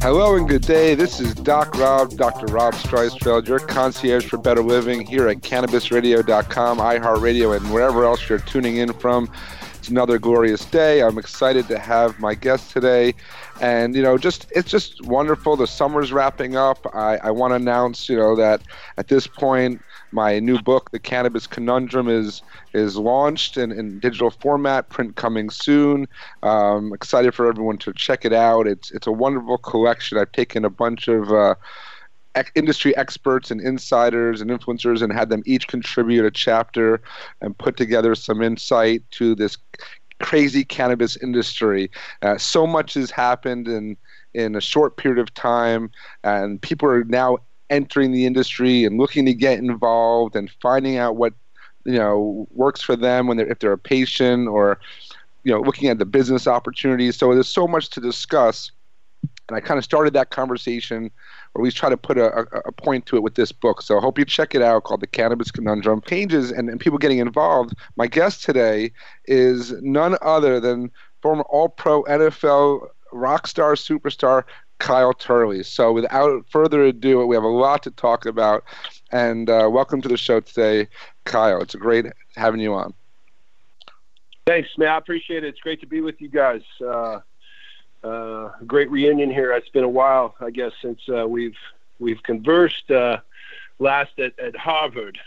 Hello and good day. This is Doc Rob, Dr. Rob Streisfeld, your concierge for better living here at CannabisRadio.com, iHeartRadio, and wherever else you're tuning in from. It's another glorious day. I'm excited to have my guest today, and you know, just it's just wonderful. The summer's wrapping up. I, I want to announce, you know, that at this point, my new book, The Cannabis Conundrum, is is launched in, in digital format, print coming soon. Um, excited for everyone to check it out. It's it's a wonderful collection. I've taken a bunch of uh, industry experts and insiders and influencers and had them each contribute a chapter and put together some insight to this crazy cannabis industry. Uh, so much has happened in in a short period of time, and people are now entering the industry and looking to get involved and finding out what you know works for them when they're if they're a patient or you know looking at the business opportunities. So there's so much to discuss, and I kind of started that conversation or at least try to put a, a, point to it with this book. So I hope you check it out called The Cannabis Conundrum. Changes and, and people getting involved. My guest today is none other than former All Pro NFL rock star superstar Kyle Turley. So without further ado, we have a lot to talk about. And uh, welcome to the show today, Kyle. It's great having you on. Thanks, man. I appreciate it. It's great to be with you guys. Uh, uh, great reunion here. It's been a while, I guess, since uh, we've we've conversed uh, last at, at Harvard.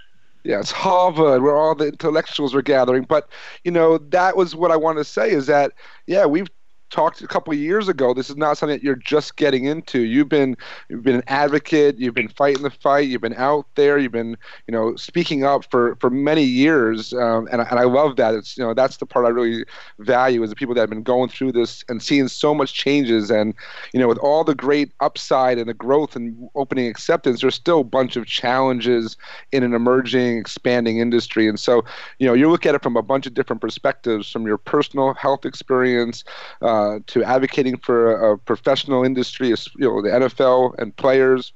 Yes, Harvard, where all the intellectuals were gathering. But you know, that was what I wanted to say is that yeah, we've talked a couple years ago. This is not something that you're just getting into. You've been you've been an advocate. You've been fighting the fight. You've been out there. You've been you know speaking up for for many years. Um, and and I love that. It's you know that's the part I really value is the people that have been going through this and seeing so much changes. And you know with all the great upside and the growth and opening acceptance, there's still a bunch of challenges in an emerging, expanding industry. And so you know you look at it from a bunch of different perspectives, from your personal health experience. Uh, uh, to advocating for a, professional industry, you know, the NFL and players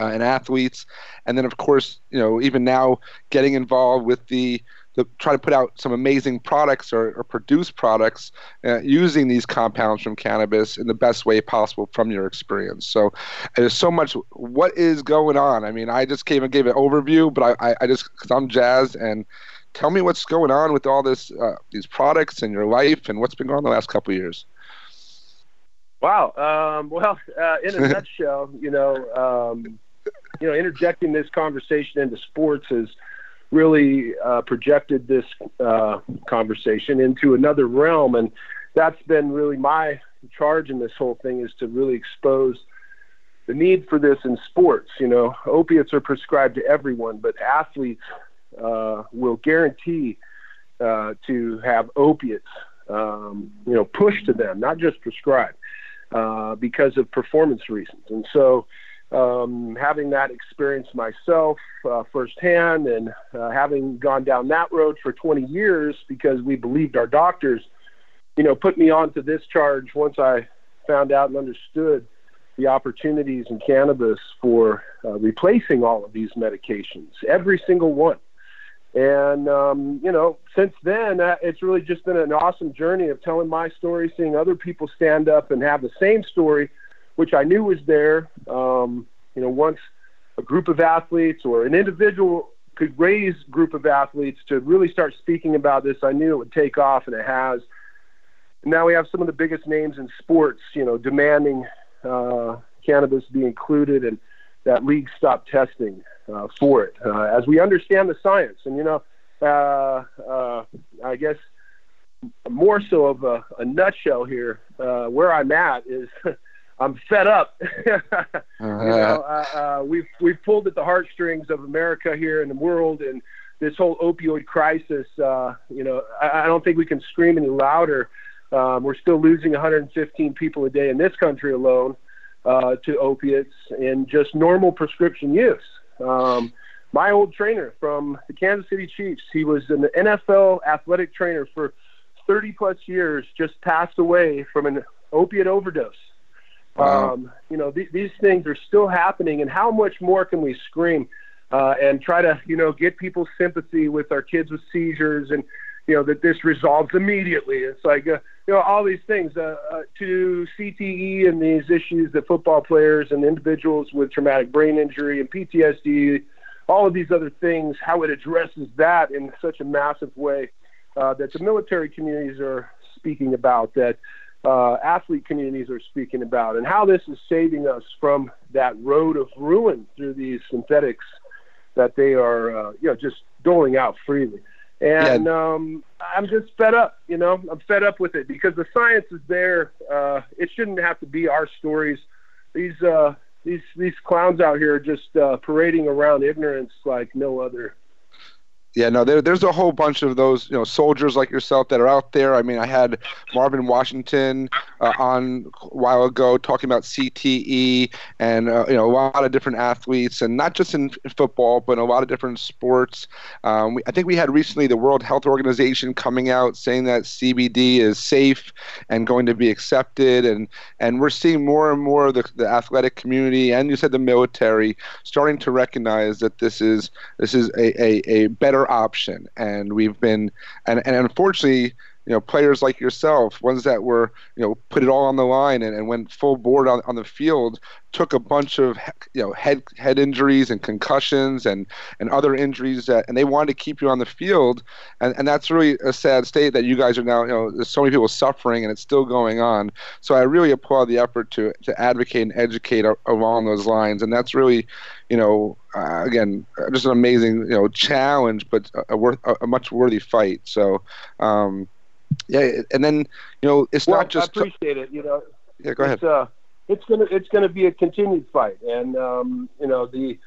uh, and athletes, and then of course, you know, even now getting involved with the the, try to put out some amazing products or, or produce products uh, using these compounds from cannabis in the best way possible from your experience. So there's so much. What is going on? I mean, I just came and gave an overview, but I, I, I just because I'm jazzed and tell me what's going on with all this uh, these products in your life and what's been going on the last couple years. Wow. Um, well, uh, in a nutshell, you know, um, you know, interjecting this conversation into sports has really uh, projected this uh, conversation into another realm, and that's been really my charge in this whole thing is to really expose the need for this in sports. You know, opiates are prescribed to everyone, but athletes uh, will guarantee uh, to have opiates, um, you know, pushed to them, not just prescribed, uh, because of performance reasons. And so, um, having that experience myself uh, firsthand, and uh, having gone down that road for 20 years because we believed our doctors, you know, put me onto this charge once I found out and understood the opportunities in cannabis for uh, replacing all of these medications, every single one. And um, you know, since then, uh, it's really just been an awesome journey of telling my story, seeing other people stand up and have the same story, which I knew was there. Um, you know, once a group of athletes or an individual could raise group of athletes to really start speaking about this, I knew it would take off, and it has. And now we have some of the biggest names in sports, you know, demanding uh, cannabis be included and that leagues stop testing uh, for it uh, as we understand the science. And you know, uh, uh, I guess more so of a, a nutshell here. Uh, where I'm at is. I'm fed up. uh-huh. you know, uh, uh, we've we've pulled at the heartstrings of America here in the world, and this whole opioid crisis. Uh, you know, I, I, don't think we can scream any louder Um, we're still losing 115 people a day in this country alone uh, to opiates and just normal prescription use. Um, my old trainer from the Kansas City Chiefs, he was an NFL athletic trainer for 30 plus years, just passed away from an opiate overdose. Wow. Um, you know, th- these things are still happening, and how much more can we scream uh, and try to, you know, get people's sympathy with our kids with seizures and, you know, that this resolves immediately. It's like, uh, you know, all these things uh, uh, to CTE and these issues that football players and individuals with traumatic brain injury and PTSD, all of these other things, how it addresses that in such a massive way uh, that the military communities are speaking about, that uh, athlete communities are speaking about, and how this is saving us from that road of ruin through these synthetics that they are, uh, you know, just doling out freely. And yeah. um, I'm just fed up, you know. I'm fed up with it because the science is there. Uh, it shouldn't have to be our stories. These uh, these these clowns out here are just uh, parading around ignorance like no other yeah, no, there, there's a whole bunch of those, you know, soldiers like yourself that are out there. I mean, I had Marvin Washington uh, on a while ago talking about CTE and uh, you know a lot of different athletes, and not just in football, but in a lot of different sports. Um, we, I think we had recently the World Health Organization coming out saying that CBD is safe and going to be accepted, and and we're seeing more and more of the, the athletic community and you said the military starting to recognize that this is this is a, a, a better better option. And we've been, and, and unfortunately, you know, players like yourself, ones that were, you know, put it all on the line and, and went full board on, on the field, took a bunch of, you know, head head injuries and concussions and, and other injuries that, and they wanted to keep you on the field, and, and that's really a sad state that you guys are now, you know, there's so many people suffering and it's still going on. So I really applaud the effort to to advocate and educate along those lines, and that's really, you know, uh, again, just an amazing, you know, challenge, but a, a worth a, a much worthy fight. So. Um, yeah, and then you know it's well, not just. I appreciate it. You know. Yeah, go ahead. It's, uh, it's gonna it's gonna be a continued fight, and um, you know the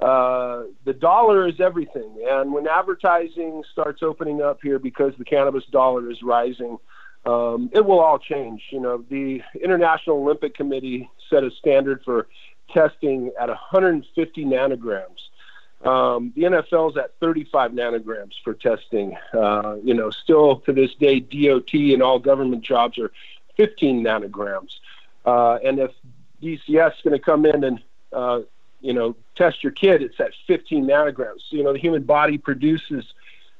uh, the dollar is everything. And when advertising starts opening up here because the cannabis dollar is rising, um, it will all change. You know, the International Olympic Committee set a standard for testing at 150 nanograms. Um, the NFL is at 35 nanograms for testing. Uh, you know, still to this day, DOT and all government jobs are 15 nanograms. Uh, and if DCS is going to come in and uh, you know test your kid, it's at 15 nanograms. So, you know, the human body produces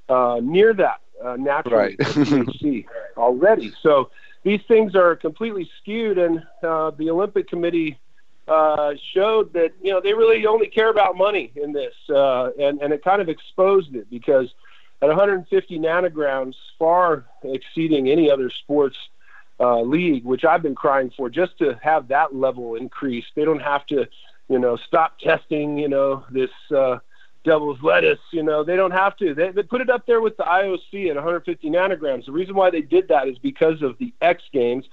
uh, near that uh, naturally right. THC already. So these things are completely skewed, and uh, the Olympic Committee uh, showed that you know they really only care about money in this, uh, and and it kind of exposed it because at 150 nanograms, far exceeding any other sports uh, league, which I've been crying for, just to have that level increased. They don't have to, you know, stop testing, you know, this uh, devil's lettuce. You know, they don't have to. They, they put it up there with the IOC at 150 nanograms. The reason why they did that is because of the X Games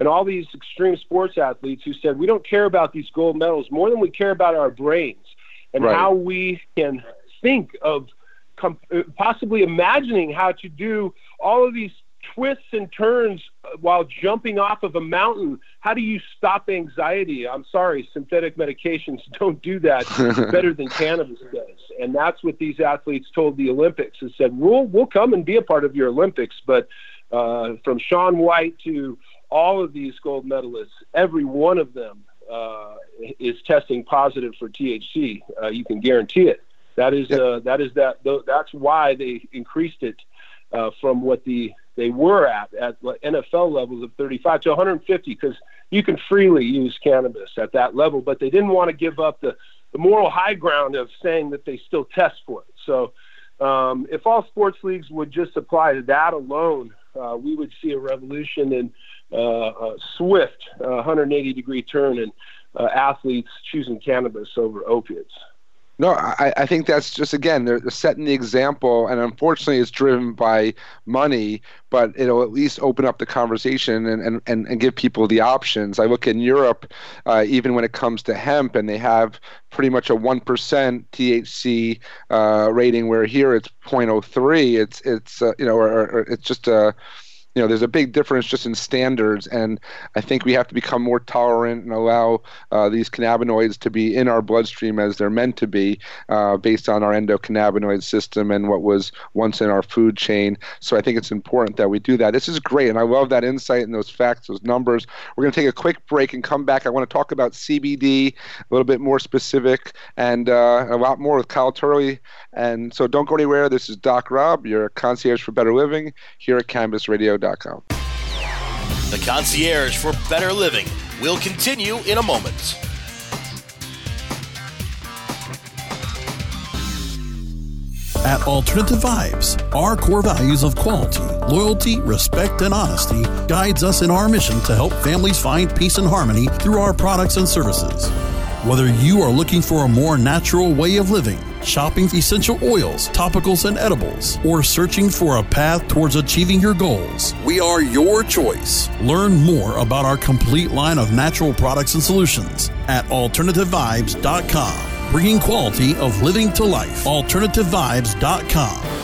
and all these extreme sports athletes who said we don't care about these gold medals more than we care about our brains and right. how we can think of com- possibly imagining how to do all of these twists and turns while jumping off of a mountain. How do you stop anxiety? I'm sorry, synthetic medications don't do that better than cannabis does. And that's what these athletes told the Olympics and said, we'll, we'll come and be a part of your Olympics. But uh, from Shaun White to all of these gold medalists, every one of them uh, is testing positive for THC. Uh, you can guarantee it. That is uh, that is that. That's why they increased it uh, from what the they were at at NFL levels of 35 to 150 because you can freely use cannabis at that level. But they didn't want to give up the the moral high ground of saying that they still test for it. So um, if all sports leagues would just apply to that alone, uh, we would see a revolution in uh, swift 180 degree turn in uh, athletes choosing cannabis over opiates. No, I, I think that's just again they're setting the example, and unfortunately, it's driven by money. But it'll at least open up the conversation and, and, and, and give people the options. I look in Europe, uh, even when it comes to hemp, and they have pretty much a one percent THC uh, rating, where here it's 0.03. It's it's uh, you know, or, or, it's just a you know, there's a big difference just in standards, and I think we have to become more tolerant and allow uh, these cannabinoids to be in our bloodstream as they're meant to be, uh, based on our endocannabinoid system and what was once in our food chain. So I think it's important that we do that. This is great, and I love that insight and those facts, those numbers. We're going to take a quick break and come back. I want to talk about CBD a little bit more specific and uh, a lot more with Kyle Turley. And so don't go anywhere. This is Doc Rob, your concierge for better living here at CannabisRadio.com. The concierge for better living will continue in a moment. At Alternative Vibes, our core values of quality, loyalty, respect, and honesty guides us in our mission to help families find peace and harmony through our products and services. Whether you are looking for a more natural way of living, shopping essential oils, topicals, and edibles, or searching for a path towards achieving your goals, we are your choice. Learn more about our complete line of natural products and solutions at AlternativeVibes.com bringing quality of living to life. AlternativeVibes.com.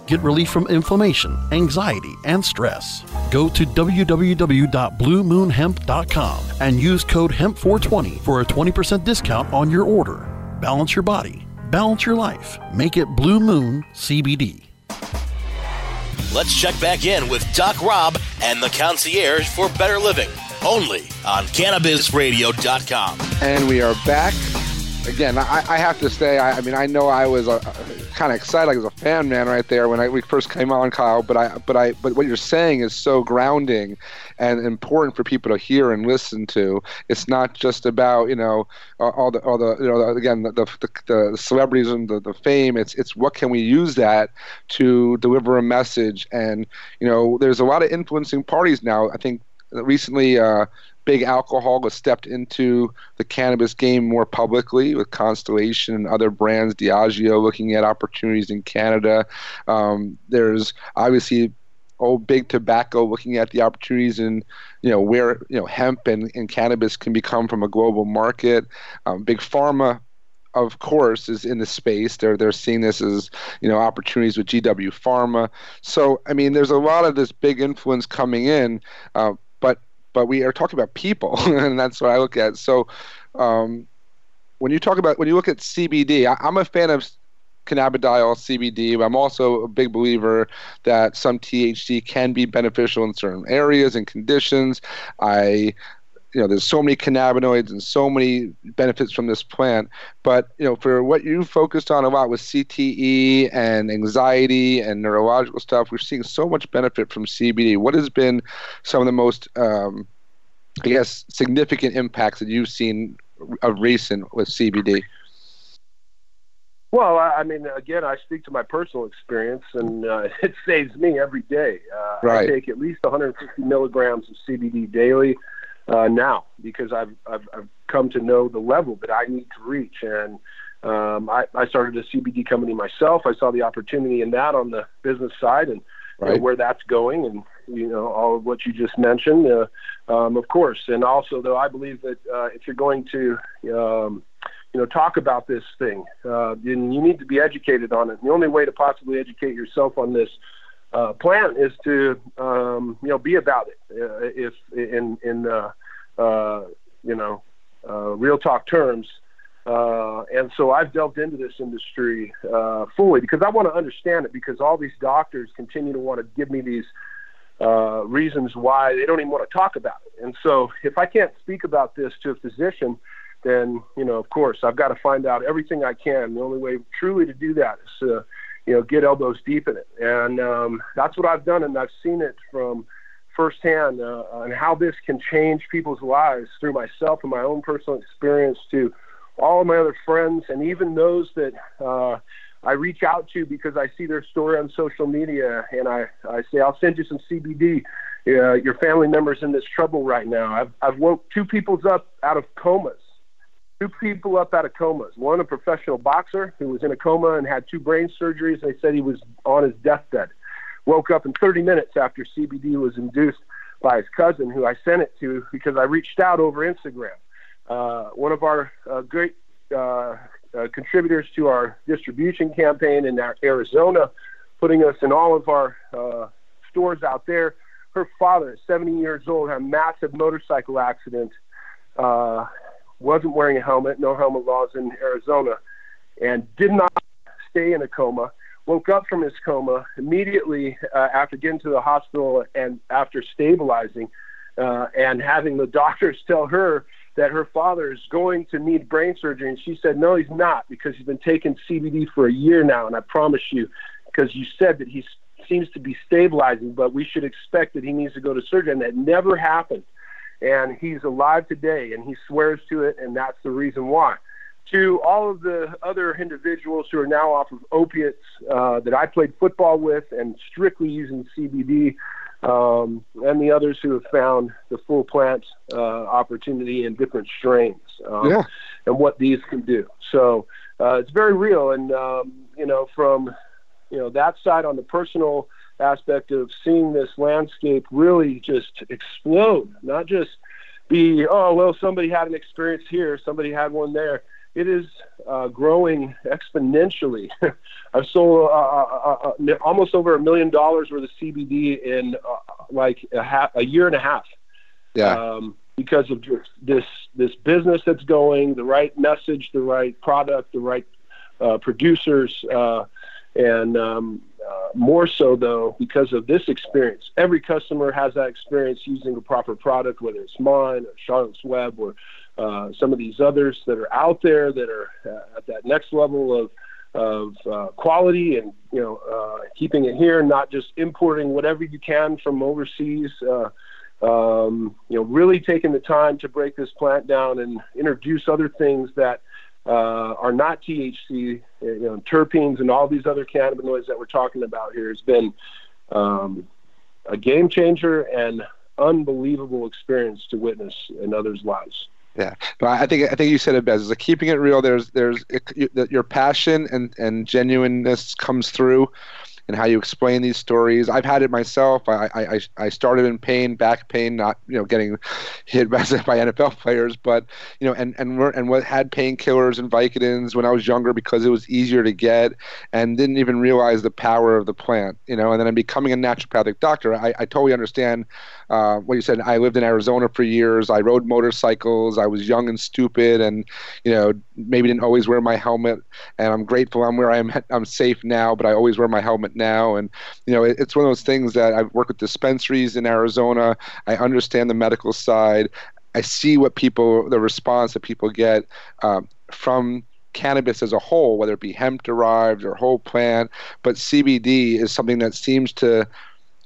Get relief from inflammation, anxiety, and stress. Go to www.bluemoonhemp.com and use code HEMP420 for a 20% discount on your order. Balance your body, balance your life. Make it Blue Moon CBD. Let's check back in with Doc Rob and the concierge for better living, only on CannabisRadio.com. And we are back. Again, I, I have to say, I, I mean, I know I was uh, kind of excited, like as a fan man, right there when I, we first came on, Kyle. But I, but I, but what you're saying is so grounding and important for people to hear and listen to. It's not just about you know all the all the you know again the the, the celebrities and the, the fame. It's it's what can we use that to deliver a message. And you know, there's a lot of influencing parties now. I think recently. Uh, big alcohol has stepped into the cannabis game more publicly with Constellation and other brands, Diageo looking at opportunities in Canada. Um, there's obviously old big tobacco looking at the opportunities in you know where you know hemp and, and cannabis can become from a global market. Um, big pharma of course, is in the space. They're they're seeing this as you know opportunities with GW Pharma. So I mean, there's a lot of this big influence coming in. Uh, but we are talking about people, and that's what I look at. So, um, when you talk about when you look at CBD, I, am a fan of cannabidiol CBD. But I'm also a big believer that some THC can be beneficial in certain areas and conditions. I you know there's so many cannabinoids and so many benefits from this plant but you know for what you focused on a lot with cte and anxiety and neurological stuff we're seeing so much benefit from cbd what has been some of the most um, i guess significant impacts that you've seen of recent with cbd well, I mean, again, I speak to my personal experience, and uh, it saves me every day. Uh, right. I take at least 150 milligrams of CBD daily uh, now because I've, I've, I've come to know the level that I need to reach. And um, I, I started a CBD company myself. I saw the opportunity in that on the business side and right. you know, where that's going, and you know all of what you just mentioned, uh, um, of course. And also, though, I believe that uh, if you're going to um, you know, talk about this thing. Uh, and you need to be educated on it. the only way to possibly educate yourself on this uh, plan is to, um, you know, be about it. Uh, if in in uh, uh, you know, uh, real talk terms. Uh, and so I've delved into this industry uh, fully because I want to understand it because all these doctors continue to want to give me these uh, reasons why they don't even want to talk about it. And so, if I can't speak about this to a physician, then you know, of course, I've got to find out everything I can. The only way truly to do that is to, you know, get elbows deep in it, and um, that's what I've done, and I've seen it from firsthand uh, on how this can change people's lives through myself and my own personal experience to all of my other friends and even those that uh, I reach out to because I see their story on social media and I, I say, I'll send you some CBD. Uh, your family member's in this trouble right now. I've, I've woke two people up out of comas. Two people up out of comas. One, a professional boxer who was in a coma and had two brain surgeries. They said he was on his deathbed. Woke up in 30 minutes after CBD was induced by his cousin, who I sent it to because I reached out over Instagram. Uh, one of our uh, great uh, uh, contributors to our distribution campaign in Arizona, putting us in all of our uh, stores out there. Her father, 70 years old, had a massive motorcycle accident. Uh, wasn't wearing a helmet, no helmet laws in Arizona, and did not stay in a coma. Woke up from his coma immediately uh, after getting to the hospital and after stabilizing, uh, and having the doctors tell her that her father is going to need brain surgery. And she said, No, he's not, because he's been taking CBD for a year now. And I promise you, because you said that he seems to be stabilizing, but we should expect that he needs to go to surgery. And that never happened. And he's alive today, and he swears to it, and that's the reason why. To all of the other individuals who are now off of opiates uh, that I played football with and strictly using CBD, um, and the others who have found the full plant uh, opportunity in different strains um, yeah. and what these can do. So uh, it's very real, and um, you know from you know that side on the personal aspect of seeing this landscape really just explode, not just be oh well somebody had an experience here, somebody had one there it is uh, growing exponentially. I've sold uh, uh, uh, uh, almost over a million dollars worth of CBD in uh, like a, half, a year and a half. Yeah. Um, because of this this business that's going, the right message, the right product, the right producers, and um, more so though because of this experience. Every customer has that experience using a proper product, whether it's mine or Charlotte's Web or uh, some of these others that are out there that are uh, at that next level of of uh, quality and you know uh, keeping it here, not just importing whatever you can from overseas. Uh, um, you know, really taking the time to break this plant down and introduce other things that uh, are not THC, you know, terpenes and all these other cannabinoids that we're talking about here has been um, a game changer and unbelievable experience to witness in others' lives. Yeah, but I think I think you said it best. It's like keeping it real. There's there's it, your passion and and genuineness comes through, and how you explain these stories. I've had it myself. I, I, I started in pain, back pain, not you know getting hit by, by NFL players, but you know, and and and what had painkillers and Vicodins when I was younger because it was easier to get, and didn't even realize the power of the plant. You know, and then I'm becoming a naturopathic doctor. I, I totally understand uh, what you said. I lived in Arizona for years. I rode motorcycles. I was young and stupid, and you know maybe didn't always wear my helmet. And I'm grateful I'm where I'm. I'm safe now, but I always wear my helmet now. And you know, it, it's one of those things that I've worked with dispensaries in Arizona. I understand the medical side. I see what people, the response that people get um, from cannabis as a whole, whether it be hemp derived or whole plant. But CBD is something that seems to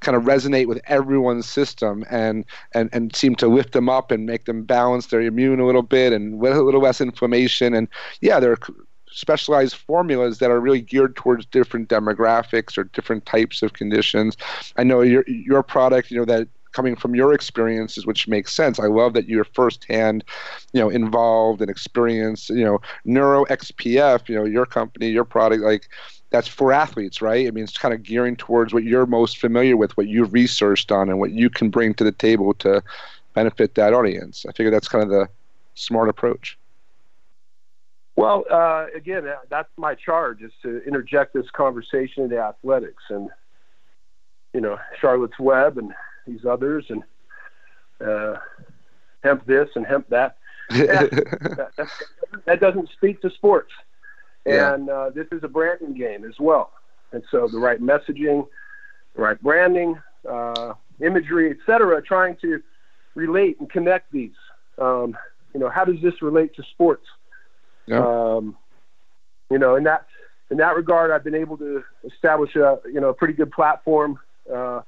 kind of resonate with everyone's system and, and, and seem to lift them up and make them balance their immune a little bit and with a little less inflammation. And yeah, there are specialized formulas that are really geared towards different demographics or different types of conditions. I know your your product, you know that coming from your experiences, which makes sense. I love that you're firsthand, you know, involved and experienced. You know, Neuro XPF, you know, your company, your product, like that's for athletes, right? I mean, it's kind of gearing towards what you're most familiar with, what you've researched on, and what you can bring to the table to benefit that audience. I figure that's kind of the smart approach. Well, uh, again, uh, that's my charge is to interject this conversation into athletics and, you know, Charlotte's Web and these others and uh, hemp this and hemp that. Yeah, that, that, doesn't speak to sports. And uh, this is a branding game as well. And so the right messaging, the right branding, uh, imagery, etc., trying to relate and connect these. Um, you know, how does this relate to sports? Yeah. Um, you know, in that in that regard, I've been able to establish a you know a pretty good platform uh,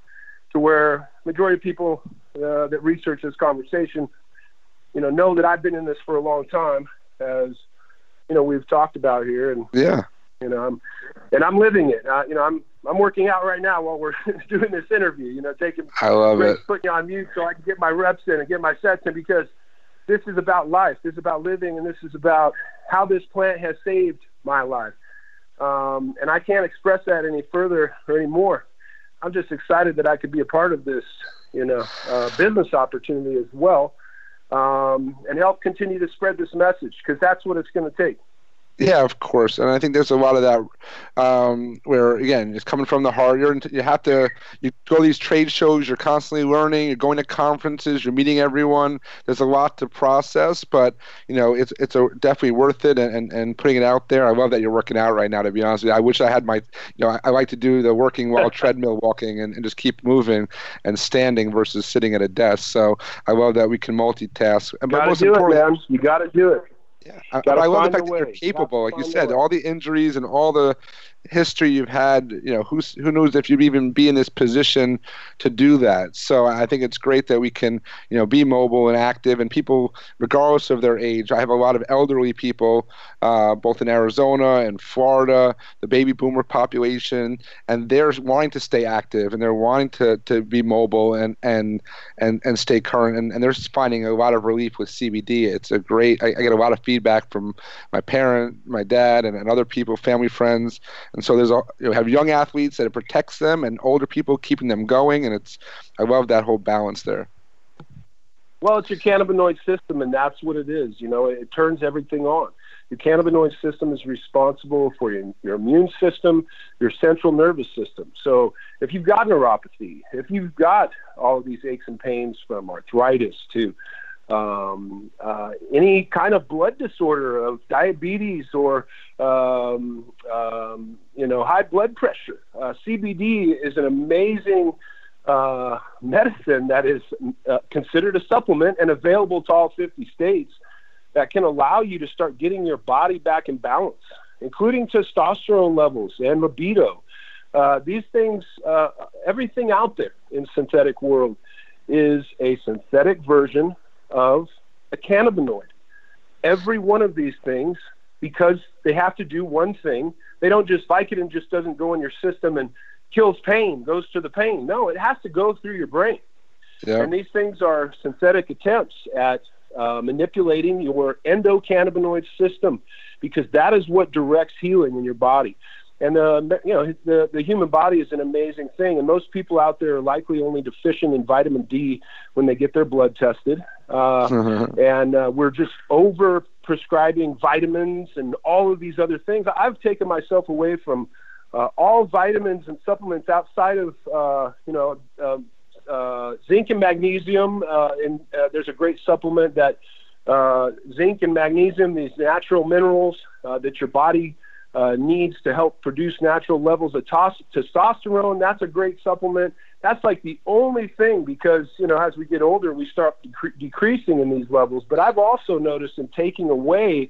to where majority of people uh, that research this conversation, you know, know that I've been in this for a long time, as you know we've talked about here, and Yeah. you know, I'm and I'm living it. Uh, you know, I'm I'm working out right now while we're doing this interview. You know, taking I love breaks, it. putting you on mute so I can get my reps in and get my sets in because this is about life. This is about living, and this is about how this plant has saved my life. Um, and I can't express that any further or any more. I'm just excited that I could be a part of this, you know, uh, business opportunity as well, um, and help continue to spread this message because that's what it's going to take. Yeah, of course, and I think there's a lot of that um, where again it's coming from the heart. You're into, you have to you go to these trade shows. You're constantly learning. You're going to conferences. You're meeting everyone. There's a lot to process, but you know it's it's a, definitely worth it and, and, and putting it out there. I love that you're working out right now. To be honest with you, I wish I had my you know I, I like to do the working while treadmill walking and, and just keep moving and standing versus sitting at a desk. So I love that we can multitask. And but Got to most do it, importantly, man. You got to do it. Yeah, I, I love the fact that you're capable, like you said, all the injuries and all the history you've had. You know, who's who knows if you'd even be in this position to do that. So I think it's great that we can, you know, be mobile and active, and people, regardless of their age. I have a lot of elderly people, uh, both in Arizona and Florida, the baby boomer population, and they're wanting to stay active and they're wanting to, to be mobile and and and and stay current, and, and they're finding a lot of relief with CBD. It's a great. I, I get a lot of feedback from my parent, my dad, and, and other people, family, friends, and so there's a, you know, have young athletes that it protects them, and older people keeping them going, and it's. I love that whole balance there. Well, it's your cannabinoid system, and that's what it is. You know, it, it turns everything on. Your cannabinoid system is responsible for your, your immune system, your central nervous system. So, if you've got neuropathy, if you've got all of these aches and pains from arthritis to um, uh, any kind of blood disorder of diabetes or um, um, you know high blood pressure, uh, CBD is an amazing uh, medicine that is uh, considered a supplement and available to all 50 states that can allow you to start getting your body back in balance, including testosterone levels and libido. Uh, these things, uh, everything out there in synthetic world is a synthetic version of a cannabinoid. Every one of these things, because they have to do one thing, they don't just Vicodin just doesn't go in your system and kills pain, goes to the pain. No, it has to go through your brain. Yeah. And these things are synthetic attempts at uh, manipulating your endocannabinoid system because that is what directs healing in your body. And uh, you know the the human body is an amazing thing, and most people out there are likely only deficient in vitamin D when they get their blood tested. Uh, and uh, we're just over prescribing vitamins and all of these other things. I've taken myself away from uh, all vitamins and supplements outside of uh, you know uh, uh, zinc and magnesium. Uh, and uh, there's a great supplement that uh, zinc and magnesium, these natural minerals uh, that your body uh, needs to help produce natural levels of tos- testosterone. That's a great supplement. That's like the only thing because you know as we get older we start decre- decreasing in these levels. But I've also noticed in taking away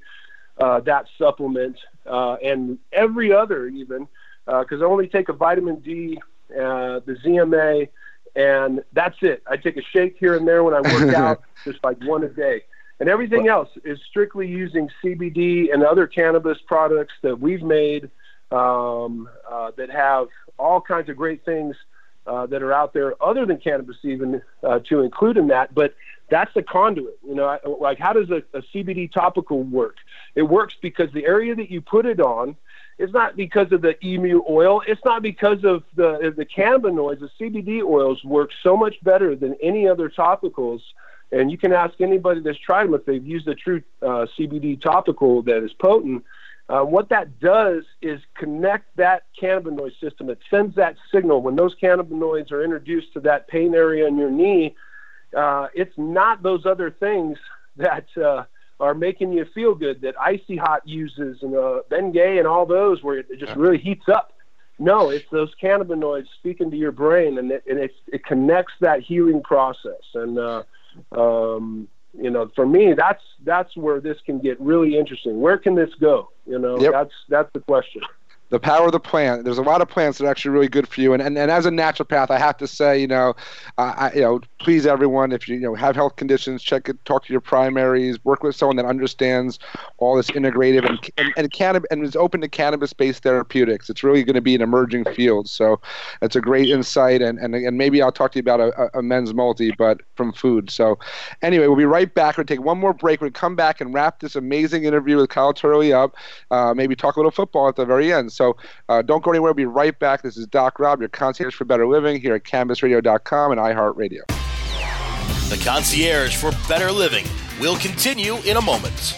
uh, that supplement uh, and every other even because I only take a vitamin D, uh, the ZMA, and that's it. I take a shake here and there when I work out, just like one a day. And everything else is strictly using CBD and other cannabis products that we've made um, uh, that have all kinds of great things uh, that are out there, other than cannabis, even uh, to include in that. But that's the conduit. You know, I, like how does a, a CBD topical work? It works because the area that you put it on it's not because of the emu oil. It's not because of the the cannabinoids. The CBD oils work so much better than any other topicals. And you can ask anybody that's tried them if they've used a true uh, CBD topical that is potent. Uh, what that does is connect that cannabinoid system. It sends that signal when those cannabinoids are introduced to that pain area in your knee. Uh, it's not those other things that uh, are making you feel good that Icy Hot uses and uh, Bengay and all those where it just really heats up. no, it's those cannabinoids speaking to your brain, and it, and it, it connects that healing process. And uh, um, you know, for me, that's that's where this can get really interesting. Where can this go? You know, yep. that's that's the question the power of the plant. There's a lot of plants that are actually really good for you. And and, and as a naturopath, I have to say, you know, uh, I, you know, please everyone, if you, you know have health conditions, check it, talk to your primaries, work with someone that understands all this integrative and and and, cannab- and is open to cannabis-based therapeutics. It's really going to be an emerging field. So it's a great insight. And and, and maybe I'll talk to you about a, a men's multi, but from food. So anyway, we'll be right back. We'll take one more break. We'll come back and wrap this amazing interview with Kyle Turley up. Uh, maybe talk a little football at the very end. So uh, don't go anywhere. We'll be right back. This is Doc Rob, your concierge for better living here at CannabisRadio.com and iHeartRadio. The concierge for better living will continue in a moment.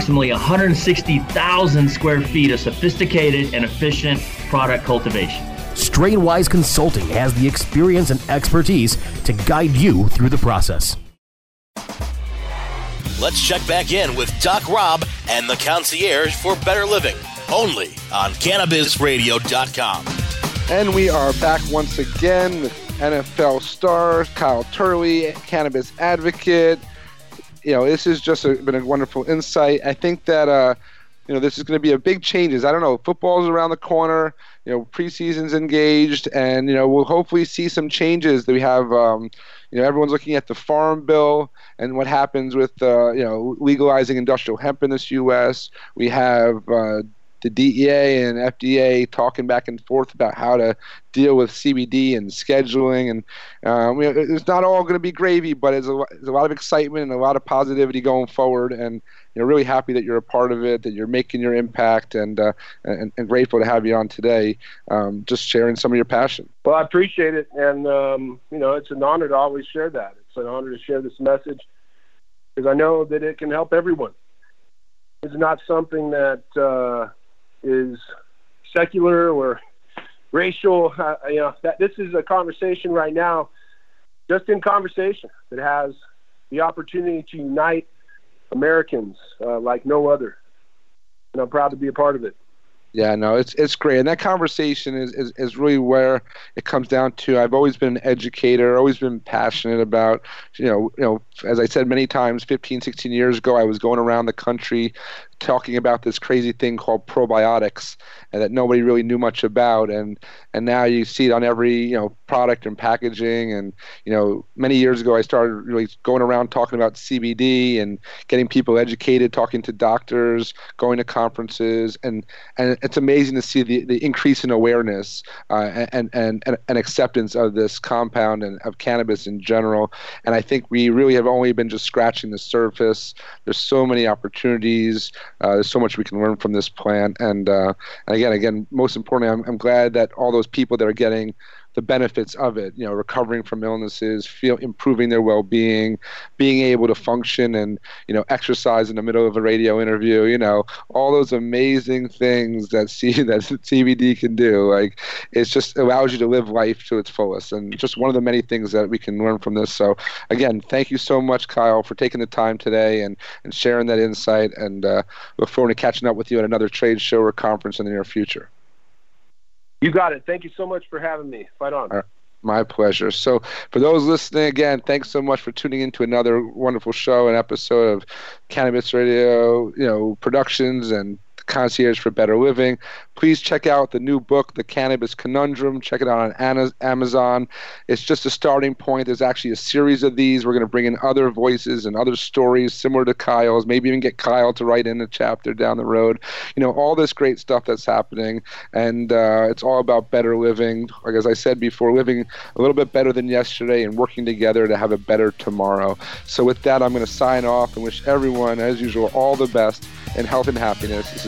approximately 160,000 square feet of sophisticated and efficient product cultivation. Strainwise Consulting has the experience and expertise to guide you through the process. Let's check back in with Doc Rob and the concierge for better living, only on CannabisRadio.com. And we are back once again with NFL star Kyle Turley, cannabis advocate. You know, this has just a, been a wonderful insight. I think that uh, you know this is going to be a big changes. I don't know. Football's around the corner. You know, preseason's engaged, and you know we'll hopefully see some changes. That we have, um, you know, everyone's looking at the Farm Bill and what happens with uh, you know legalizing industrial hemp in this U.S. We have uh, the DEA and FDA talking back and forth about how to deal with CBD and scheduling. And um, it's not all going to be gravy, but there's a, there's a lot of excitement and a lot of positivity going forward. And you know, really happy that you're a part of it, that you're making your impact, and uh, and, and, grateful to have you on today, um, just sharing some of your passion. Well, I appreciate it, and um, you know, it's an honor to always share that. It's an honor to share this message because I know that it can help everyone. It's not something that uh, is secular or racial. Uh, you know, that this is a conversation right now, just in conversation, that has the opportunity to unite Americans uh, like no other, and I'm proud to be a part of it. Yeah, no, it's it's great, and that conversation is, is, is really where it comes down to. I've always been an educator, always been passionate about, you know, you know, as I said many times, 15, 16 years ago, I was going around the country talking about this crazy thing called probiotics and that nobody really knew much about. And and now you see it on every you know product and packaging. And you know many years ago I started really going around talking about CBD and getting people educated talking to doctors going to conferences. And and it's amazing to see the, the increase in awareness uh, and, and and and acceptance of this compound and of cannabis in general. And I think we really have only been just scratching the surface. There's so many opportunities uh, there's so much we can learn from this plant, and, uh, and again, again, most importantly, I'm, I'm glad that all those people that are getting the benefits of it, you know, recovering from illnesses, feel improving their well-being, being able to function and you know exercise in the middle of a radio interview, you know, all those amazing things that C that CBD can do. Like it just allows you to live life to its fullest, and just one of the many things that we can learn from this. So again, thank you so much, Kyle, for taking the time today and and sharing that insight, and uh, look forward to catching up with you at another trade show or conference in the near future. You got it. Thank you so much for having me. Fight on. My pleasure. So, for those listening again, thanks so much for tuning in to another wonderful show and episode of Cannabis Radio, you know, productions and concierge for better living. Please check out the new book, The Cannabis Conundrum. Check it out on Amazon. It's just a starting point. There's actually a series of these. We're going to bring in other voices and other stories similar to Kyle's. Maybe even get Kyle to write in a chapter down the road. You know, all this great stuff that's happening, and uh, it's all about better living. Like as I said before, living a little bit better than yesterday and working together to have a better tomorrow. So with that, I'm going to sign off and wish everyone, as usual, all the best in health and happiness.